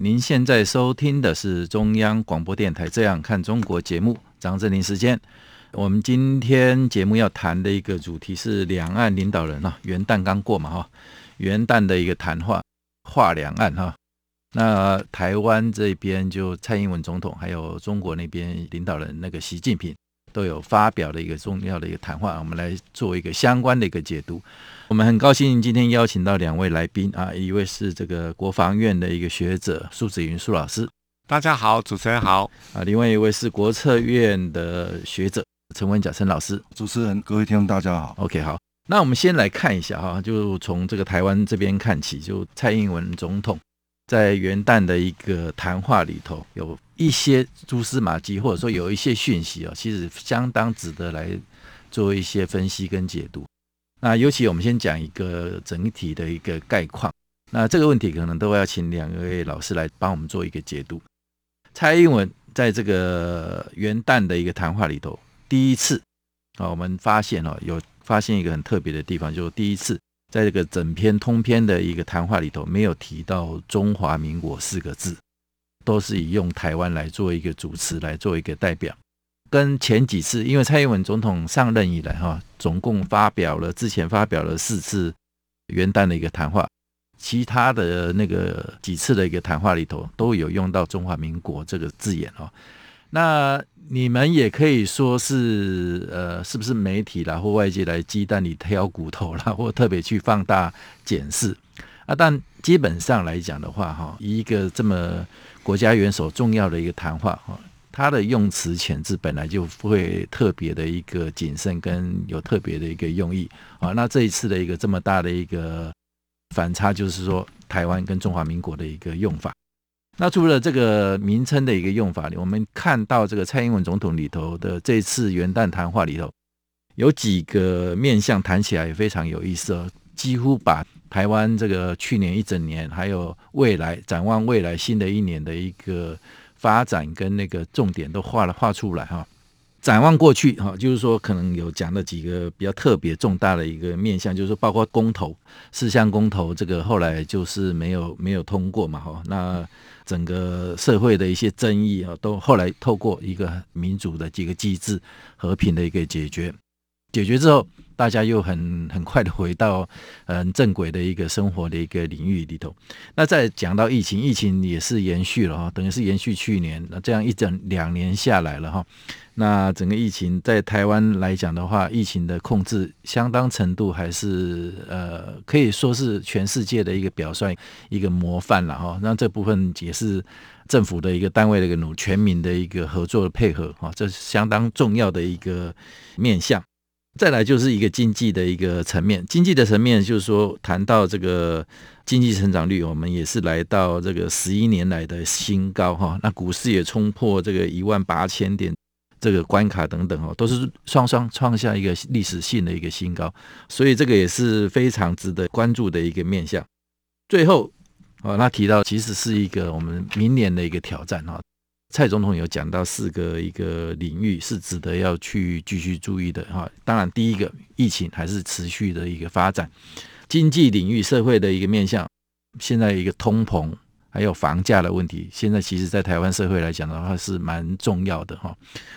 您现在收听的是中央广播电台《这样看中国》节目，张正霖时间。我们今天节目要谈的一个主题是两岸领导人啊，元旦刚过嘛哈，元旦的一个谈话，话两岸哈。那台湾这边就蔡英文总统，还有中国那边领导人那个习近平都有发表的一个重要的一个谈话，我们来做一个相关的一个解读。我们很高兴今天邀请到两位来宾啊，一位是这个国防院的一个学者苏子云苏老师，大家好，主持人好啊。另外一位是国策院的学者陈文甲陈老师，主持人各位听众大家好，OK 好。那我们先来看一下哈，就从这个台湾这边看起，就蔡英文总统在元旦的一个谈话里头，有一些蛛丝马迹，或者说有一些讯息啊，其实相当值得来做一些分析跟解读。那尤其我们先讲一个整体的一个概况。那这个问题可能都要请两位老师来帮我们做一个解读。蔡英文在这个元旦的一个谈话里头，第一次啊，我们发现哦，有发现一个很特别的地方，就是第一次在这个整篇通篇的一个谈话里头，没有提到中华民国四个字，都是以用台湾来做一个主持，来做一个代表。跟前几次，因为蔡英文总统上任以来，哈，总共发表了之前发表了四次元旦的一个谈话，其他的那个几次的一个谈话里头都有用到中华民国这个字眼哦。那你们也可以说是呃，是不是媒体啦或外界来鸡蛋里挑骨头啦，或特别去放大检视啊？但基本上来讲的话，哈，一个这么国家元首重要的一个谈话，哈。他的用词遣字本来就会特别的一个谨慎，跟有特别的一个用意啊。那这一次的一个这么大的一个反差，就是说台湾跟中华民国的一个用法。那除了这个名称的一个用法，我们看到这个蔡英文总统里头的这次元旦谈话里头，有几个面向谈起来也非常有意思哦，几乎把台湾这个去年一整年，还有未来展望未来新的一年的一个。发展跟那个重点都画了画出来哈，展望过去哈，就是说可能有讲了几个比较特别重大的一个面向，就是说包括公投四项公投，这个后来就是没有没有通过嘛哈，那整个社会的一些争议啊，都后来透过一个民主的几个机制和平的一个解决，解决之后。大家又很很快的回到嗯正轨的一个生活的一个领域里头。那再讲到疫情，疫情也是延续了哈，等于是延续去年。那这样一整两年下来了哈，那整个疫情在台湾来讲的话，疫情的控制相当程度还是呃可以说是全世界的一个表率，一个模范了哈。那这部分也是政府的一个单位的一个努全民的一个合作的配合哈，这是相当重要的一个面向。再来就是一个经济的一个层面，经济的层面就是说，谈到这个经济成长率，我们也是来到这个十一年来的新高哈。那股市也冲破这个一万八千点这个关卡等等哦，都是双双创下一个历史性的一个新高，所以这个也是非常值得关注的一个面向。最后，哦，那提到其实是一个我们明年的一个挑战哈。蔡总统有讲到四个一个领域是值得要去继续注意的哈，当然第一个疫情还是持续的一个发展，经济领域社会的一个面向，现在一个通膨还有房价的问题，现在其实在台湾社会来讲的话是蛮重要的哈。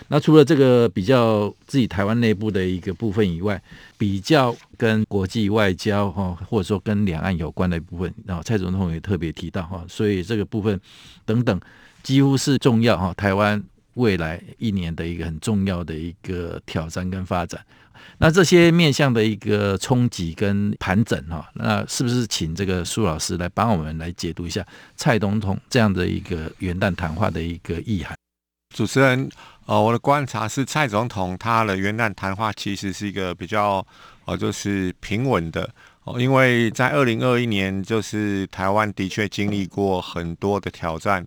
那除了这个比较自己台湾内部的一个部分以外，比较跟国际外交哈，或者说跟两岸有关的部分，然后蔡总统也特别提到哈，所以这个部分等等。几乎是重要哈，台湾未来一年的一个很重要的一个挑战跟发展。那这些面向的一个冲击跟盘整哈，那是不是请这个苏老师来帮我们来解读一下蔡总统这样的一个元旦谈话的一个意涵？主持人，呃，我的观察是蔡总统他的元旦谈话其实是一个比较呃，就是平稳的哦，因为在二零二一年，就是台湾的确经历过很多的挑战，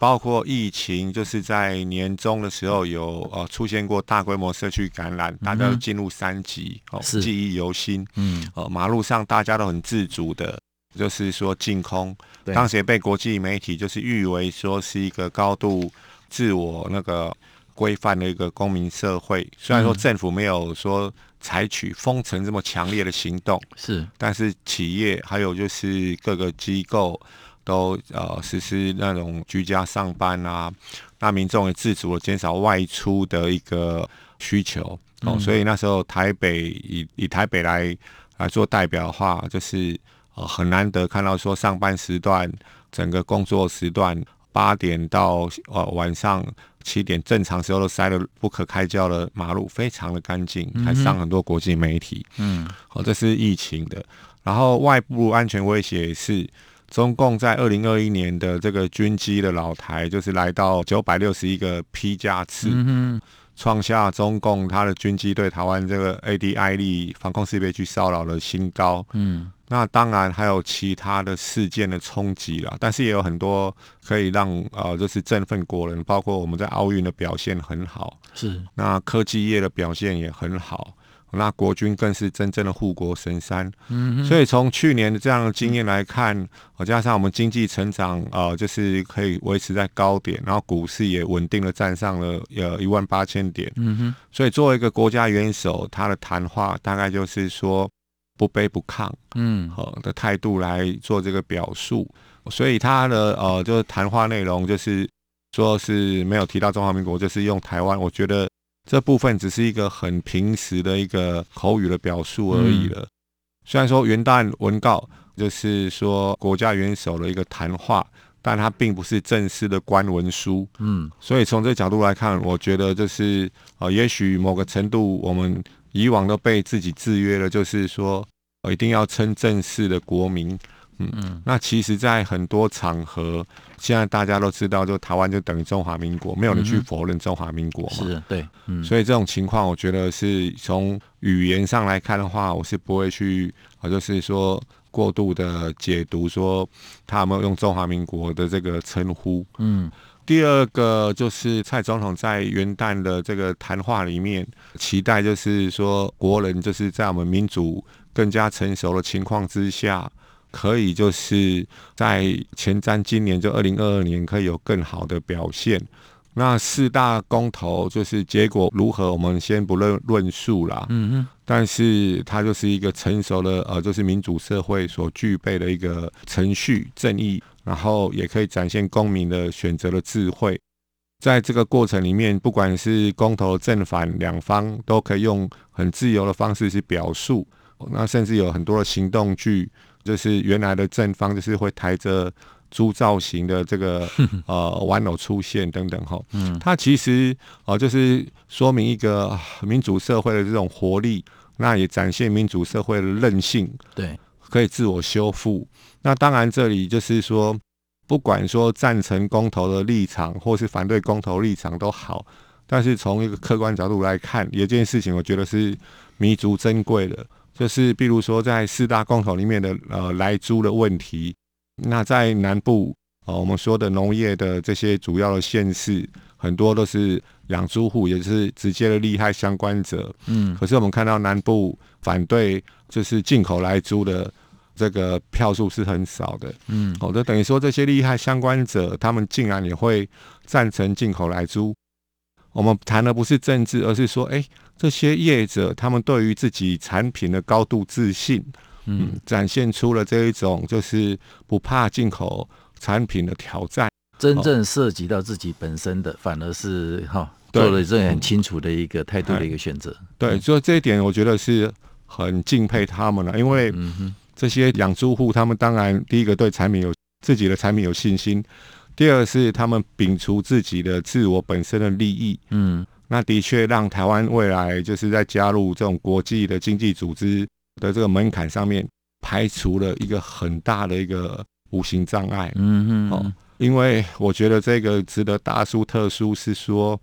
包括疫情，就是在年中的时候有呃出现过大规模社区感染，大家都进入三级，哦，记忆犹新。嗯，呃，马路上大家都很自主的，就是说净空，当时也被国际媒体就是誉为说是一个高度自我那个。规范的一个公民社会，虽然说政府没有说采取封城这么强烈的行动，是，但是企业还有就是各个机构都呃实施那种居家上班啊，那民众也自主的减少外出的一个需求哦，嗯、所以那时候台北以以台北来来做代表的话，就是呃很难得看到说上班时段整个工作时段八点到呃晚上。七点正常时候都塞了不可开交的马路，非常的干净，还上很多国际媒体。嗯，好，这是疫情的。然后外部安全威胁是中共在二零二一年的这个军机的老台，就是来到九百六十一个批架次，创下中共它的军机对台湾这个 ADIZ 防空识别区骚扰的新高。嗯。那当然还有其他的事件的冲击啦，但是也有很多可以让呃，就是振奋国人，包括我们在奥运的表现很好，是那科技业的表现也很好，那国军更是真正的护国神山。嗯哼，所以从去年的这样的经验来看，加上我们经济成长呃，就是可以维持在高点，然后股市也稳定的站上了呃一万八千点。嗯哼，所以作为一个国家元首，他的谈话大概就是说。不卑不亢，嗯，好的态度来做这个表述，所以他的呃，就是谈话内容就是说是没有提到中华民国，就是用台湾。我觉得这部分只是一个很平时的一个口语的表述而已了。嗯、虽然说元旦文告就是说国家元首的一个谈话，但它并不是正式的官文书，嗯，所以从这个角度来看，我觉得就是呃，也许某个程度我们。以往都被自己制约了，就是说，一定要称正式的国名。嗯嗯。那其实，在很多场合，现在大家都知道，就台湾就等于中华民国，没有人去否认中华民国嘛。是，对。嗯。所以这种情况，我觉得是从语言上来看的话，我是不会去，啊，就是说过度的解读，说他有没有用中华民国的这个称呼。嗯。第二个就是蔡总统在元旦的这个谈话里面，期待就是说国人就是在我们民主更加成熟的情况之下，可以就是在前瞻今年就二零二二年可以有更好的表现。那四大公投就是结果如何，我们先不论论述啦。嗯嗯。但是它就是一个成熟的呃，就是民主社会所具备的一个程序正义。然后也可以展现公民的选择的智慧，在这个过程里面，不管是公投正反两方，都可以用很自由的方式去表述。那甚至有很多的行动剧，就是原来的正方就是会抬着猪造型的这个 呃玩偶出现等等哈。嗯，它其实呃就是说明一个民主社会的这种活力，那也展现民主社会的韧性。对。可以自我修复。那当然，这里就是说，不管说赞成公投的立场，或是反对公投立场都好。但是从一个客观角度来看，有一件事情，我觉得是弥足珍贵的，就是比如说在四大共同里面的呃莱猪的问题。那在南部，呃，我们说的农业的这些主要的县市，很多都是养猪户，也是直接的利害相关者。嗯。可是我们看到南部反对就是进口莱猪的。这个票数是很少的，嗯，好的，等于说这些利害相关者，他们竟然也会赞成进口莱猪。我们谈的不是政治，而是说，哎，这些业者他们对于自己产品的高度自信，嗯，展现出了这一种就是不怕进口产品的挑战。真正涉及到自己本身的，反而是哈、哦、做了这很清楚的一个态度的一个选择。对，所以这一点我觉得是很敬佩他们了，因为。这些养猪户，他们当然第一个对产品有自己的产品有信心，第二是他们摒除自己的自我本身的利益。嗯，那的确让台湾未来就是在加入这种国际的经济组织的这个门槛上面，排除了一个很大的一个无形障碍。嗯嗯，哦，因为我觉得这个值得大书特书是说，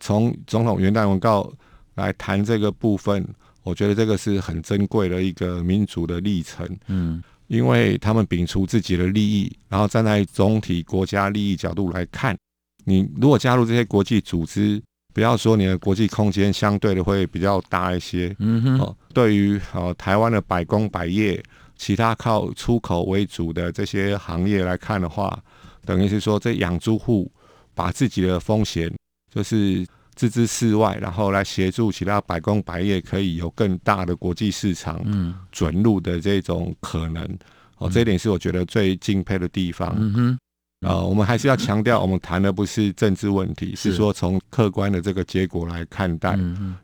从总统元旦文告来谈这个部分。我觉得这个是很珍贵的一个民主的历程。嗯，因为他们摒除自己的利益，然后站在总体国家利益角度来看，你如果加入这些国际组织，不要说你的国际空间相对的会比较大一些。嗯哼，哦，对于呃台湾的百工百业，其他靠出口为主的这些行业来看的话，等于是说这养猪户把自己的风险就是。置之事外，然后来协助其他百工百业可以有更大的国际市场准入的这种可能。嗯、哦，这一点是我觉得最敬佩的地方。嗯哼，呃，我们还是要强调，我们谈的不是政治问题，是，是说从客观的这个结果来看待，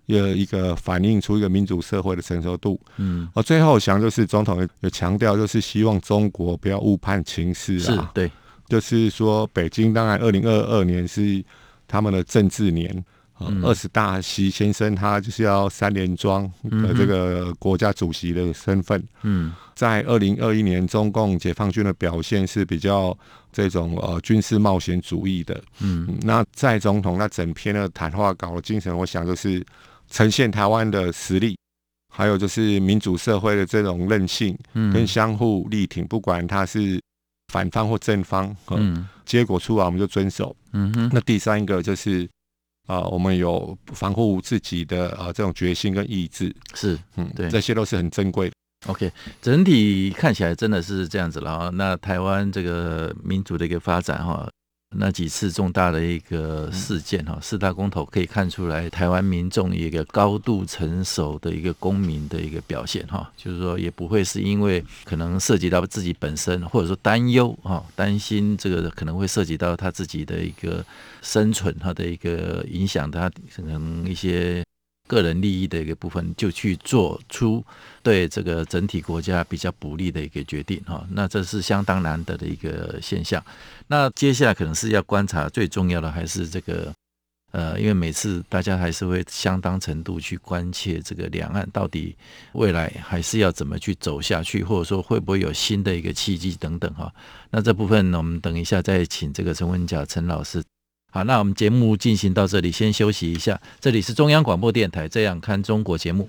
一个一个反映出一个民主社会的成熟度。嗯，哦，最后想就是总统有强调，就是希望中国不要误判情势啊。对，就是说北京当然二零二二年是他们的政治年。二十大，习先生他就是要三连庄的这个国家主席的身份。嗯，在二零二一年，中共解放军的表现是比较这种呃军事冒险主义的。嗯，那在总统那整篇的谈话稿的精神，我想就是呈现台湾的实力，还有就是民主社会的这种韧性跟相互力挺，不管他是反方或正方，嗯，结果出来我们就遵守。嗯哼，那第三个就是。啊、呃，我们有防护自己的啊、呃、这种决心跟意志，是，嗯，对，这些都是很珍贵的。OK，整体看起来真的是这样子了啊。那台湾这个民主的一个发展哈。那几次重大的一个事件哈，四大公投可以看出来，台湾民众一个高度成熟的一个公民的一个表现哈，就是说也不会是因为可能涉及到自己本身，或者说担忧哈，担心这个可能会涉及到他自己的一个生存，他的一个影响，他可能一些。个人利益的一个部分，就去做出对这个整体国家比较不利的一个决定哈，那这是相当难得的一个现象。那接下来可能是要观察，最重要的还是这个呃，因为每次大家还是会相当程度去关切这个两岸到底未来还是要怎么去走下去，或者说会不会有新的一个契机等等哈。那这部分呢，我们等一下再请这个陈文甲陈老师。好，那我们节目进行到这里，先休息一下。这里是中央广播电台《这样看中国》节目。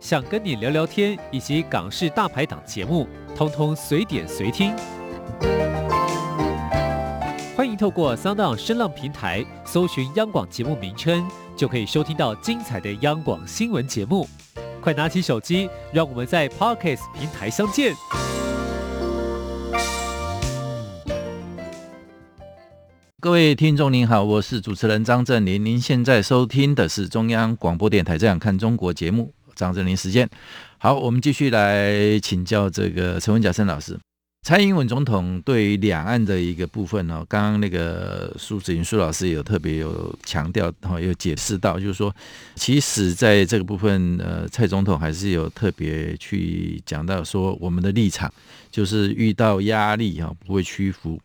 想跟你聊聊天，以及港式大排档节目，通通随点随听。欢迎透过 Sound 声浪平台搜寻央广节目名称，就可以收听到精彩的央广新闻节目。快拿起手机，让我们在 Podcast 平台相见。各位听众您好，我是主持人张正霖，您现在收听的是中央广播电台《这样看中国》节目。张振林时间。好，我们继续来请教这个陈文甲陈老师。蔡英文总统对两岸的一个部分呢，刚刚那个苏子云苏老师有特别有强调，然后有解释到，就是说，其实在这个部分，呃，蔡总统还是有特别去讲到说，我们的立场就是遇到压力哈，不会屈服，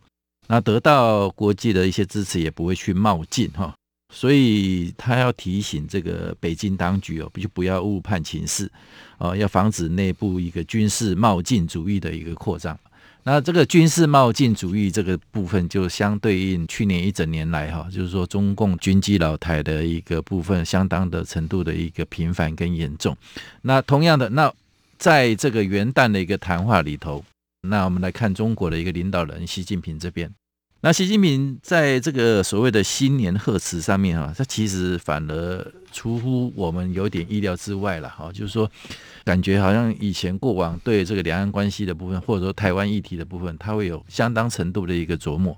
那得到国际的一些支持，也不会去冒进哈。所以他要提醒这个北京当局哦，就不要误判情势哦，要防止内部一个军事冒进主义的一个扩张。那这个军事冒进主义这个部分，就相对应去年一整年来哈，就是说中共军机老台的一个部分，相当的程度的一个频繁跟严重。那同样的，那在这个元旦的一个谈话里头，那我们来看中国的一个领导人习近平这边。那习近平在这个所谓的新年贺词上面哈，他其实反而出乎我们有点意料之外了哈，就是说。感觉好像以前过往对这个两岸关系的部分，或者说台湾议题的部分，他会有相当程度的一个琢磨。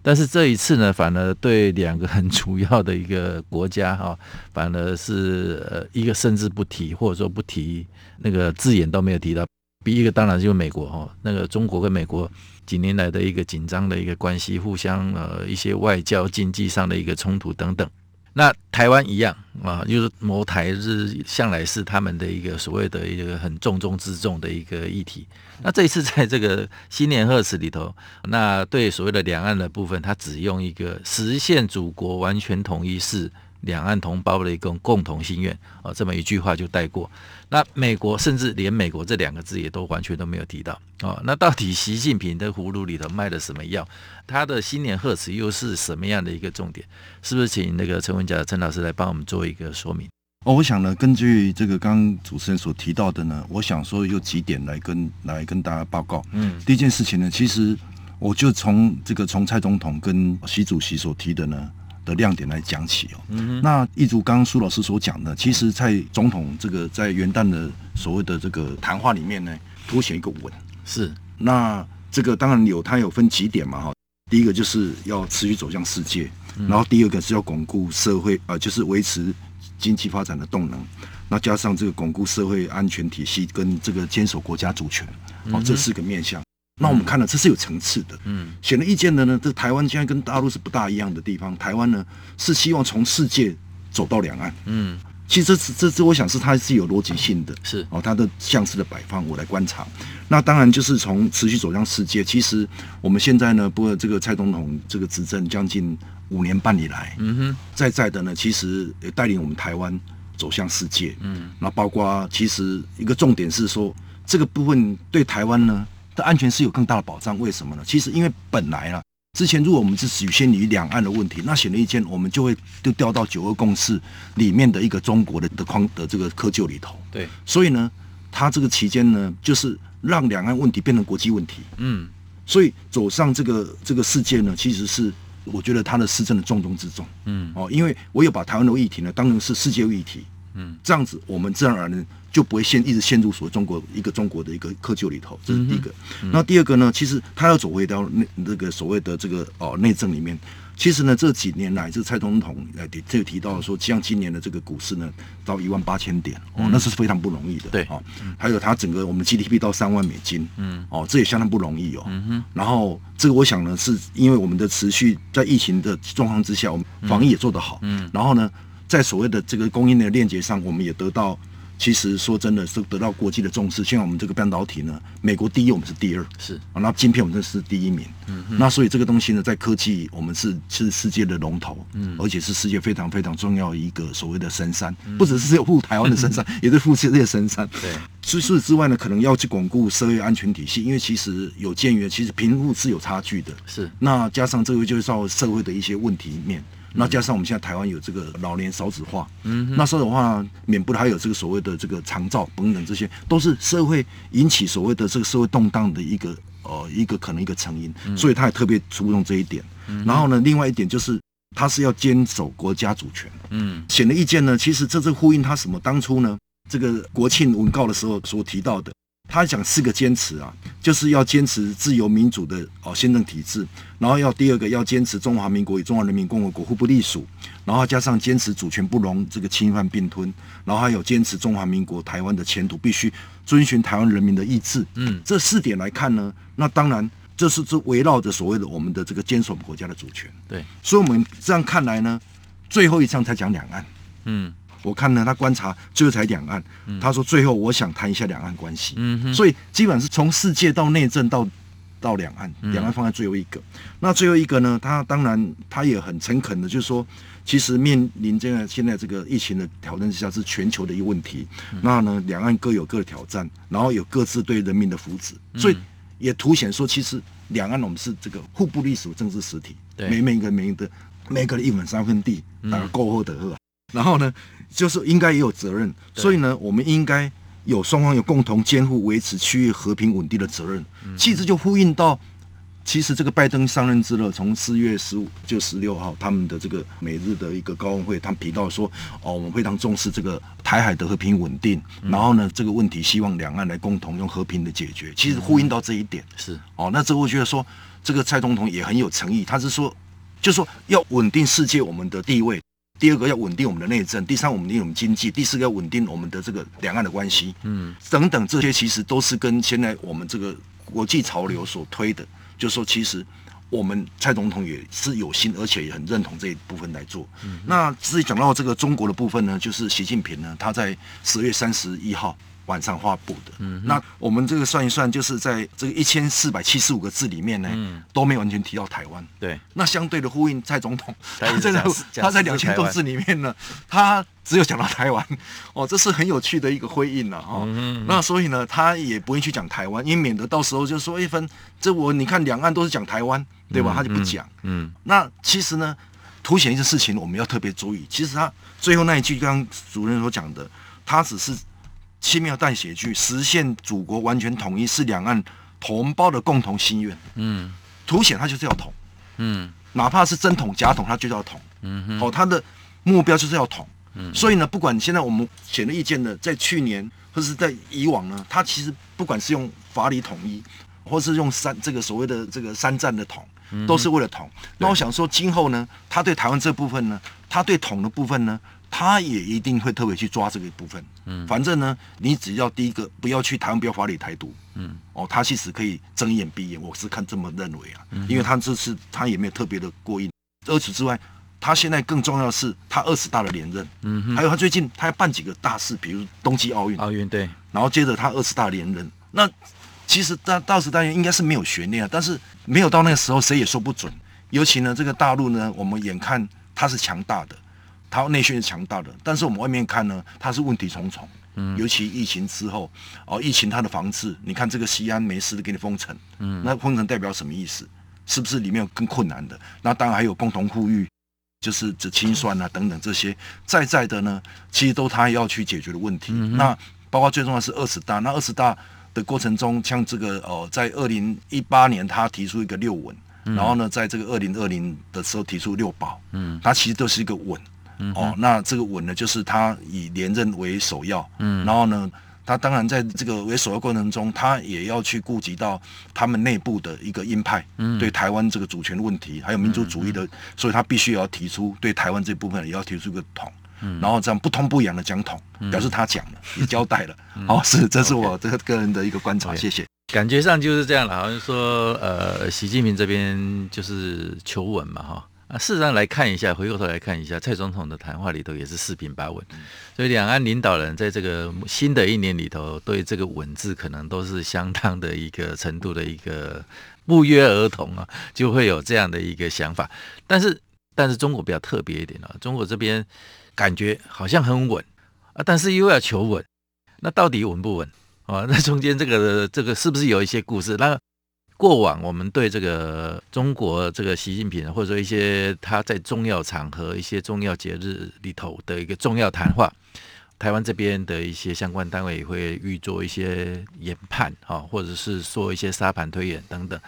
但是这一次呢，反而对两个很主要的一个国家哈，反而是呃一个甚至不提，或者说不提那个字眼都没有提到。第一个当然就是美国哈，那个中国跟美国几年来的一个紧张的一个关系，互相呃一些外交经济上的一个冲突等等。那台湾一样啊，就是谋台日向来是他们的一个所谓的一个很重中之重的一个议题。那这一次在这个新年贺词里头，那对所谓的两岸的部分，他只用一个实现祖国完全统一是两岸同胞的一个共同心愿啊，这么一句话就带过。那美国甚至连美国这两个字也都完全都没有提到啊。那到底习近平的葫芦里头卖的什么药？他的新年贺词又是什么样的一个重点？是不是请那个陈文甲陈老师来帮我们做一个说明？哦，我想呢，根据这个刚刚主持人所提到的呢，我想说有几点来跟来跟大家报告。嗯，第一件事情呢，其实我就从这个从蔡总统跟习主席所提的呢。的亮点来讲起哦，嗯、那一如刚刚苏老师所讲的，其实在总统这个在元旦的所谓的这个谈话里面呢，凸显一个稳是。那这个当然有，它有分几点嘛哈。第一个就是要持续走向世界，嗯、然后第二个是要巩固社会啊、呃，就是维持经济发展的动能。那加上这个巩固社会安全体系跟这个坚守国家主权，哦，这四个面向。那我们看了，这是有层次的。嗯，显而易见的呢，这台湾现在跟大陆是不大一样的地方。台湾呢是希望从世界走到两岸。嗯，其实这这这，我想是它是有逻辑性的。是哦，它的相似的摆放，我来观察。那当然就是从持续走向世界。其实我们现在呢，不过这个蔡总统这个执政将近五年半以来，嗯哼，在在的呢，其实也带领我们台湾走向世界。嗯，那包括其实一个重点是说，这个部分对台湾呢。的安全是有更大的保障，为什么呢？其实因为本来啊，之前如果我们是局限于两岸的问题，那显而易见，我们就会就掉到九二共识里面的一个中国的的框的这个窠臼里头。对，所以呢，他这个期间呢，就是让两岸问题变成国际问题。嗯，所以走上这个这个世界呢，其实是我觉得他的施政的重中之重。嗯，哦，因为我有把台湾的议题呢当成是世界议题。嗯，这样子我们自然而然。就不会陷一直陷入所谓中国一个中国的一个窠臼里头，这是第一个。嗯、那第二个呢？其实他要走回到那那个所谓的这个哦内政里面。其实呢，这几年来，这个蔡总统呃就提到说，像今年的这个股市呢，到一万八千点哦，那是非常不容易的。对哦，还有他整个我们 GDP 到三万美金，嗯，哦，这也相当不容易哦。然后这个我想呢，是因为我们的持续在疫情的状况之下，我们防疫也做得好。嗯。然后呢，在所谓的这个供应链的链接上，我们也得到。其实说真的，是得到国际的重视。现在我们这个半导体呢，美国第一，我们是第二，是啊。那晶片我们这是第一名，嗯哼。那所以这个东西呢，在科技我们是是世界的龙头，嗯，而且是世界非常非常重要的一个所谓的神山，嗯、不只是有护台湾的神山，嗯、也是护世界神山。对。除此之外呢，可能要去巩固社会安全体系，因为其实有鉴于其实贫富是有差距的，是。那加上这个就是到社会的一些问题面。那加上我们现在台湾有这个老年少子化，嗯，那时候的话，免不了还有这个所谓的这个长照等等，这些都是社会引起所谓的这个社会动荡的一个呃一个可能一个成因，嗯、所以他也特别注重这一点。嗯、然后呢，另外一点就是他是要坚守国家主权。嗯，显而易见呢，其实这是呼应他什么？当初呢，这个国庆文告的时候所提到的他讲四个坚持啊，就是要坚持自由民主的哦宪政体制，然后要第二个要坚持中华民国与中华人民共和国互不隶属，然后加上坚持主权不容这个侵犯并吞，然后还有坚持中华民国台湾的前途必须遵循台湾人民的意志。嗯，这四点来看呢，那当然这是这围绕着所谓的我们的这个坚守国家的主权。对，所以我们这样看来呢，最后一章才讲两岸。嗯。我看呢，他观察最后才两岸。他说最后我想谈一下两岸关系。嗯哼。所以基本上是从世界到内政到到两岸，两岸放在最后一个。那最后一个呢，他当然他也很诚恳的，就是说，其实面临这个现在这个疫情的挑战之下，是全球的一个问题。那呢，两岸各有各的挑战，然后有各自对人民的福祉，所以也凸显说，其实两岸我们是这个互不隶属政治实体。对。每每一个每一个每个人一亩三分地，大家够厚的喝。然后呢，就是应该也有责任，所以呢，我们应该有双方有共同监护、维持区域和平稳定的责任。其实就呼应到，其实这个拜登上任之后，从四月十五就十六号他们的这个美日的一个高峰会，他们提到说，哦，我们非常重视这个台海的和平稳定，然后呢，这个问题希望两岸来共同用和平的解决。其实呼应到这一点。是。哦，那这我觉得说，这个蔡总统也很有诚意，他是说，就是说要稳定世界我们的地位。第二个要稳定我们的内政，第三个稳定我们经济，第四个要稳定我们的这个两岸的关系，嗯，等等这些其实都是跟现在我们这个国际潮流所推的，就是说其实我们蔡总统也是有心，而且也很认同这一部分来做。嗯，那至于讲到这个中国的部分呢，就是习近平呢，他在十月三十一号。晚上发布的，嗯，那我们这个算一算，就是在这个一千四百七十五个字里面呢，嗯，都没完全提到台湾。对，那相对的呼应蔡总统，他在他在两千多字里面呢，他只有讲到台湾，哦，这是很有趣的一个回应了哦。嗯，那所以呢，他也不会去讲台湾，因为免得到时候就说一分，这我你看两岸都是讲台湾，对吧？他就不讲。嗯，那其实呢，凸显一件事情，我们要特别注意。其实他最后那一句，刚刚主任所讲的，他只是。轻描淡写去，实现祖国完全统一是两岸同胞的共同心愿。嗯，凸显他就是要统。嗯，哪怕是真统假统，他就要统。嗯哼，哦，他的目标就是要统。嗯，所以呢，不管现在我们显而易见的，在去年或是在以往呢，他其实不管是用法理统一，或是用三这个所谓的这个三战的统，都是为了统。那我想说，今后呢，他对台湾这部分呢，他对统的部分呢，他也一定会特别去抓这个部分，嗯，反正呢，你只要第一个不要去台湾，不要法理台独，嗯，哦，他其实可以睁眼闭眼，我是看这么认为啊，嗯，因为他这次他也没有特别的过硬。除此之外，他现在更重要的是他二十大的连任，嗯哼，还有他最近他要办几个大事，比如冬季奥运，奥运对，然后接着他二十大连任，那其实到到时大家应该是没有悬念啊，但是没有到那个时候，谁也说不准。尤其呢，这个大陆呢，我们眼看他是强大的。它内需是强大的，但是我们外面看呢，它是问题重重。嗯，尤其疫情之后，哦，疫情它的防治，你看这个西安没事的给你封城，嗯，那封城代表什么意思？是不是里面有更困难的？那当然还有共同富裕，就是指清算啊等等这些在在的呢，其实都他要去解决的问题。嗯、那包括最重要的是二十大，那二十大的过程中，像这个哦，在二零一八年他提出一个六稳，嗯，然后呢，在这个二零二零的时候提出六保，嗯，它其实都是一个稳。嗯、哦，那这个稳呢，就是他以连任为首要，嗯，然后呢，他当然在这个为首要过程中，他也要去顾及到他们内部的一个鹰派，嗯，对台湾这个主权的问题，还有民族主义的，嗯、所以他必须要提出对台湾这部分也要提出一个统，嗯，然后这样不痛不痒的讲统，嗯、表示他讲了，也交代了，哦，是，这是我这个个人的一个观察.谢谢。感觉上就是这样了，好像说，呃，习近平这边就是求稳嘛，哈。啊，事实上来看一下，回过头来看一下，蔡总统的谈话里头也是四平八稳，所以两岸领导人在这个新的一年里头，对这个稳字可能都是相当的一个程度的一个不约而同啊，就会有这样的一个想法。但是，但是中国比较特别一点啊，中国这边感觉好像很稳啊，但是又要求稳，那到底稳不稳啊？那中间这个这个是不是有一些故事？那过往我们对这个中国这个习近平，或者说一些他在重要场合、一些重要节日里头的一个重要谈话，台湾这边的一些相关单位也会预做一些研判哈，或者是做一些沙盘推演等等。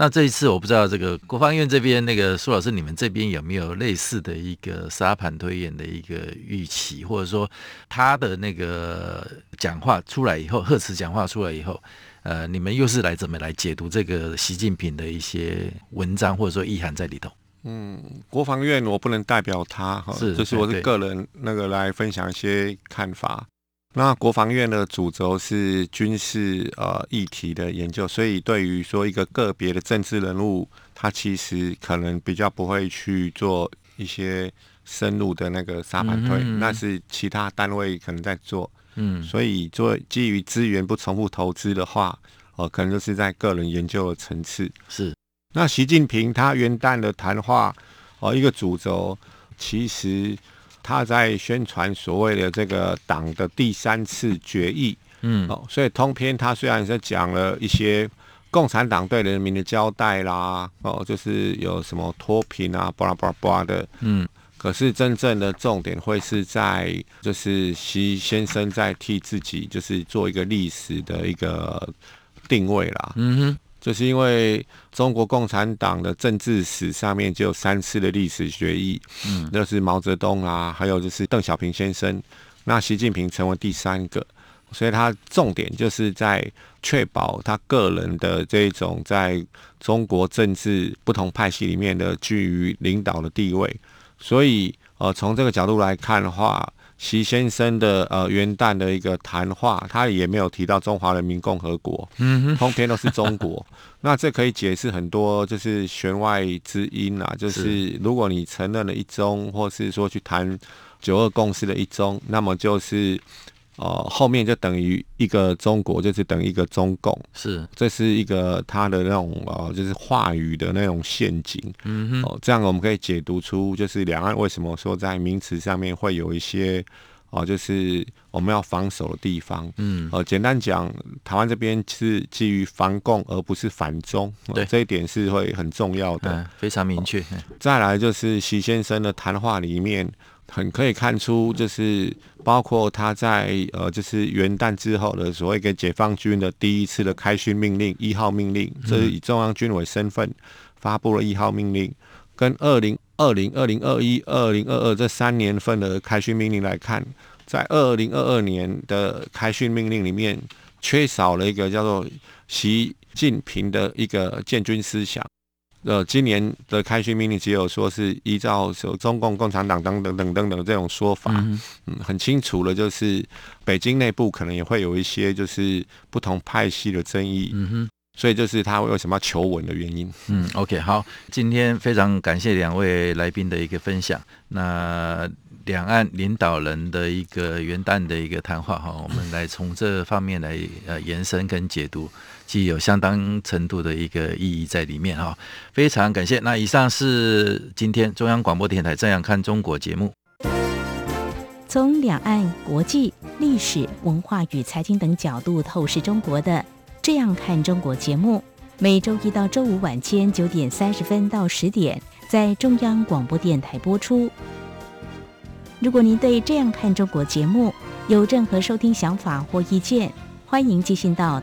那这一次我不知道这个国防院这边那个苏老师，你们这边有没有类似的一个沙盘推演的一个预期，或者说他的那个讲话出来以后，贺词讲话出来以后，呃，你们又是来怎么来解读这个习近平的一些文章或者说意涵在里头？嗯，国防院我不能代表他哈，是就是我是个人那个来分享一些看法。那国防院的主轴是军事呃议题的研究，所以对于说一个个别的政治人物，他其实可能比较不会去做一些深入的那个沙盘推，嗯嗯嗯，那是其他单位可能在做。嗯，所以做基于资源不重复投资的话，哦、呃，可能就是在个人研究的层次。是。那习近平他元旦的谈话，哦、呃，一个主轴其实。他在宣传所谓的这个党的第三次决议，嗯，哦，所以通篇他虽然是讲了一些共产党对人民的交代啦，哦，就是有什么脱贫啊，巴拉巴拉巴拉的，嗯，可是真正的重点会是在就是习先生在替自己就是做一个历史的一个定位啦，嗯哼。就是因为中国共产党的政治史上面就有三次的历史决议，嗯，那是毛泽东啊，还有就是邓小平先生，那习近平成为第三个，所以他重点就是在确保他个人的这种在中国政治不同派系里面的居于领导的地位，所以呃，从这个角度来看的话。习先生的呃元旦的一个谈话，他也没有提到中华人民共和国，嗯哼，通篇都是中国。那这可以解释很多就是弦外之音啊，就是如果你承认了一中，或是说去谈九二共识的一中，那么就是。哦、呃，后面就等于一个中国，就是等于一个中共，是，这是一个他的那种呃，就是话语的那种陷阱。嗯哼，哦、呃，这样我们可以解读出，就是两岸为什么说在名词上面会有一些哦、呃，就是我们要防守的地方。嗯，呃，简单讲，台湾这边是基于防共而不是反中，对、呃，这一点是会很重要的，嗯、非常明确、呃。再来就是习先生的谈话里面。很可以看出，就是包括他在呃，就是元旦之后的所谓一个解放军的第一次的开训命令一号命令，这是以中央军委身份发布了一号命令，跟二零二零、二零二一、二零二二这三年份的开训命令来看，在二零二二年的开训命令里面，缺少了一个叫做习近平的一个建军思想。呃，今年的开学命令只有说是依照说中共共产党等等等等等这种说法，嗯，嗯，很清楚了，就是北京内部可能也会有一些就是不同派系的争议，嗯哼，所以就是他为什么要求稳的原因。嗯，OK，好，今天非常感谢两位来宾的一个分享。那两岸领导人的一个元旦的一个谈话哈，我们来从这方面来呃延伸跟解读。既有相当程度的一个意义在里面哈，非常感谢。那以上是今天中央广播电台《这样看中国》节目，从两岸、国际、历史文化与财经等角度透视中国的《这样看中国》节目，每周一到周五晚间九点三十分到十点在中央广播电台播出。如果您对《这样看中国》节目有任何收听想法或意见，欢迎寄信到。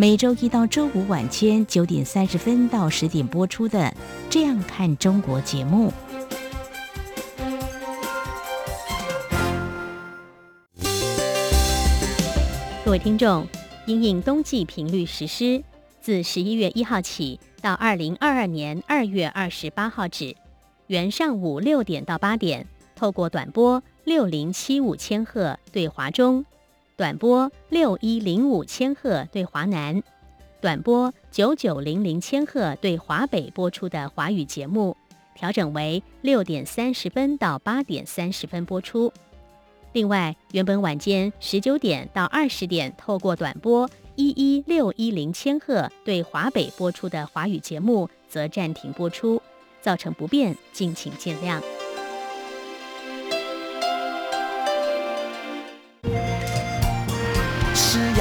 每周一到周五晚间九点三十分到十点播出的《这样看中国》节目。各位听众，因应冬季频率实施，自十一月一号起到二零二二年二月二十八号止，原上午六点到八点，透过短波六零七五千赫对华中。短波六一零五千赫对华南，短波九九零零千赫对华北播出的华语节目，调整为六点三十分到八点三十分播出。另外，原本晚间十九点到二十点透过短波一一六一零千赫对华北播出的华语节目则暂停播出，造成不便，敬请见谅。